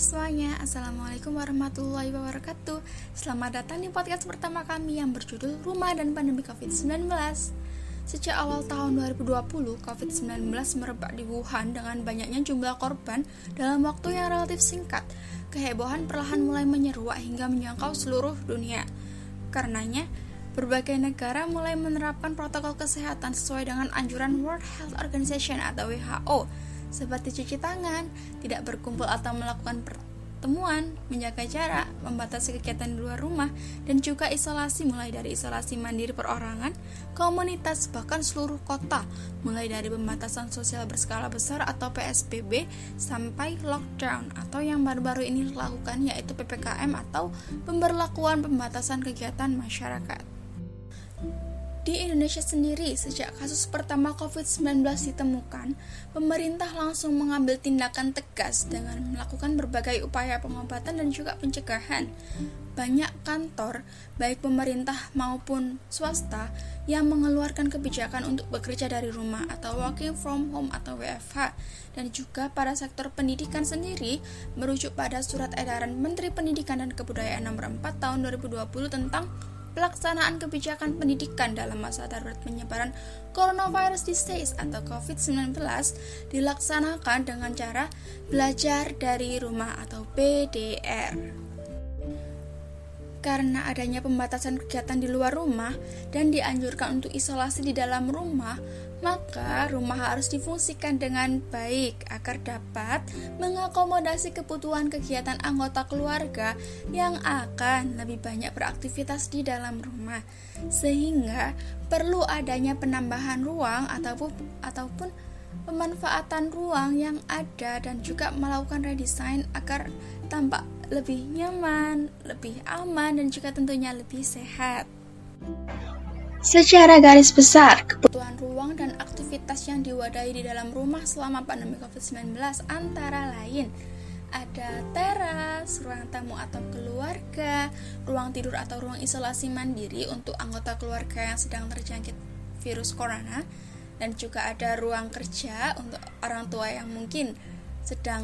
semuanya, Assalamualaikum warahmatullahi wabarakatuh. Selamat datang di podcast pertama kami yang berjudul Rumah dan Pandemi COVID-19 Sejak awal tahun 2020, COVID-19 merebak di Wuhan dengan banyaknya jumlah korban dalam waktu yang relatif singkat. Kehebohan perlahan mulai menyeruak hingga menjangkau seluruh dunia. Karenanya, berbagai negara mulai menerapkan protokol kesehatan sesuai dengan anjuran World Health Organization atau WHO seperti cuci tangan, tidak berkumpul atau melakukan pertemuan, menjaga jarak, membatasi kegiatan di luar rumah, dan juga isolasi mulai dari isolasi mandiri perorangan, komunitas, bahkan seluruh kota, mulai dari pembatasan sosial berskala besar atau PSBB sampai lockdown atau yang baru-baru ini dilakukan yaitu PPKM atau pemberlakuan pembatasan kegiatan masyarakat. Di Indonesia sendiri, sejak kasus pertama COVID-19 ditemukan, pemerintah langsung mengambil tindakan tegas dengan melakukan berbagai upaya pengobatan dan juga pencegahan. Banyak kantor, baik pemerintah maupun swasta, yang mengeluarkan kebijakan untuk bekerja dari rumah atau working from home atau WFH, dan juga para sektor pendidikan sendiri merujuk pada surat edaran Menteri Pendidikan dan Kebudayaan nomor 4 tahun 2020 tentang pelaksanaan kebijakan pendidikan dalam masa darurat penyebaran coronavirus disease atau COVID-19 dilaksanakan dengan cara belajar dari rumah atau PDR. Karena adanya pembatasan kegiatan di luar rumah dan dianjurkan untuk isolasi di dalam rumah, maka rumah harus difungsikan dengan baik agar dapat mengakomodasi kebutuhan kegiatan anggota keluarga yang akan lebih banyak beraktivitas di dalam rumah. Sehingga perlu adanya penambahan ruang ataupun ataupun pemanfaatan ruang yang ada dan juga melakukan redesign agar tampak lebih nyaman, lebih aman dan juga tentunya lebih sehat. Secara garis besar, kebutuhan ruang dan aktivitas yang diwadahi di dalam rumah selama pandemi COVID-19 antara lain ada teras, ruang tamu atau keluarga, ruang tidur atau ruang isolasi mandiri untuk anggota keluarga yang sedang terjangkit virus corona, dan juga ada ruang kerja untuk orang tua yang mungkin sedang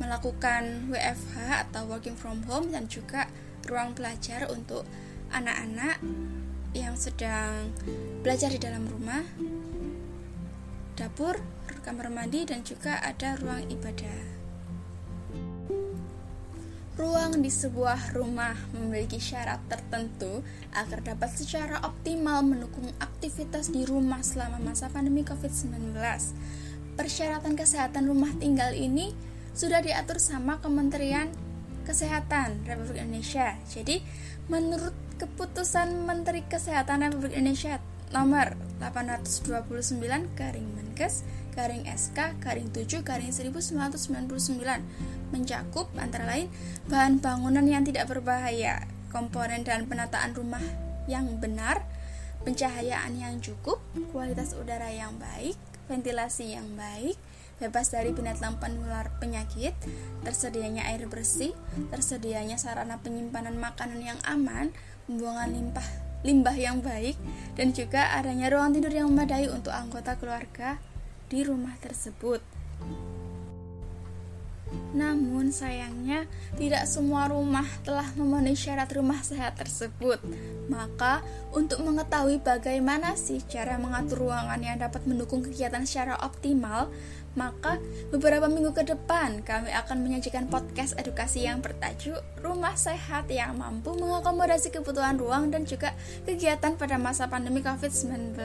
melakukan WFH atau working from home, dan juga ruang belajar untuk anak-anak yang sedang belajar di dalam rumah, dapur, kamar mandi, dan juga ada ruang ibadah. Ruang di sebuah rumah memiliki syarat tertentu agar dapat secara optimal mendukung aktivitas di rumah selama masa pandemi COVID-19. Persyaratan kesehatan rumah tinggal ini sudah diatur sama Kementerian Kesehatan Republik Indonesia. Jadi, menurut keputusan Menteri Kesehatan Republik Indonesia nomor 829 garing Menkes garing SK garing 7 garing 1999 mencakup antara lain bahan bangunan yang tidak berbahaya, komponen dan penataan rumah yang benar, pencahayaan yang cukup, kualitas udara yang baik, ventilasi yang baik, bebas dari binatang penular penyakit, tersedianya air bersih, tersedianya sarana penyimpanan makanan yang aman, pembuangan limbah limbah yang baik dan juga adanya ruang tidur yang memadai untuk anggota keluarga di rumah tersebut. Namun sayangnya tidak semua rumah telah memenuhi syarat rumah sehat tersebut. Maka untuk mengetahui bagaimana sih cara mengatur ruangan yang dapat mendukung kegiatan secara optimal, maka beberapa minggu ke depan kami akan menyajikan podcast edukasi yang bertajuk Rumah Sehat yang mampu mengakomodasi kebutuhan ruang dan juga kegiatan pada masa pandemi COVID-19.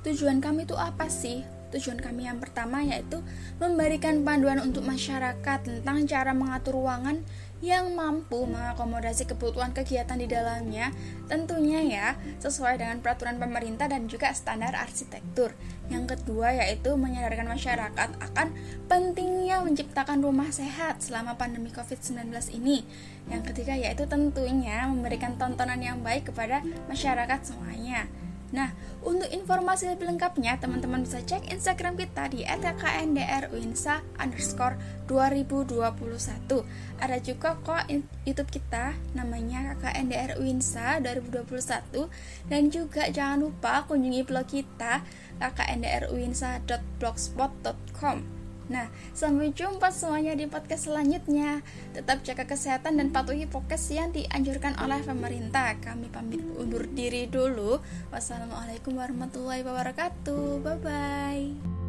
Tujuan kami itu apa sih? Tujuan kami yang pertama yaitu memberikan panduan untuk masyarakat tentang cara mengatur ruangan yang mampu mengakomodasi kebutuhan kegiatan di dalamnya, tentunya ya sesuai dengan peraturan pemerintah dan juga standar arsitektur. Yang kedua yaitu menyadarkan masyarakat akan pentingnya menciptakan rumah sehat selama pandemi COVID-19 ini. Yang ketiga yaitu tentunya memberikan tontonan yang baik kepada masyarakat semuanya. Nah, untuk informasi lebih lengkapnya, teman-teman bisa cek Instagram kita di @kkndruinsa underscore 2021. Ada juga kok YouTube kita, namanya KKNDR Winsa 2021. Dan juga jangan lupa kunjungi blog kita kkndruinsa.blogspot.com. Nah, sampai jumpa semuanya di podcast selanjutnya. Tetap jaga kesehatan dan patuhi prokes yang dianjurkan oleh pemerintah. Kami pamit undur diri dulu. Wassalamualaikum warahmatullahi wabarakatuh. Bye bye.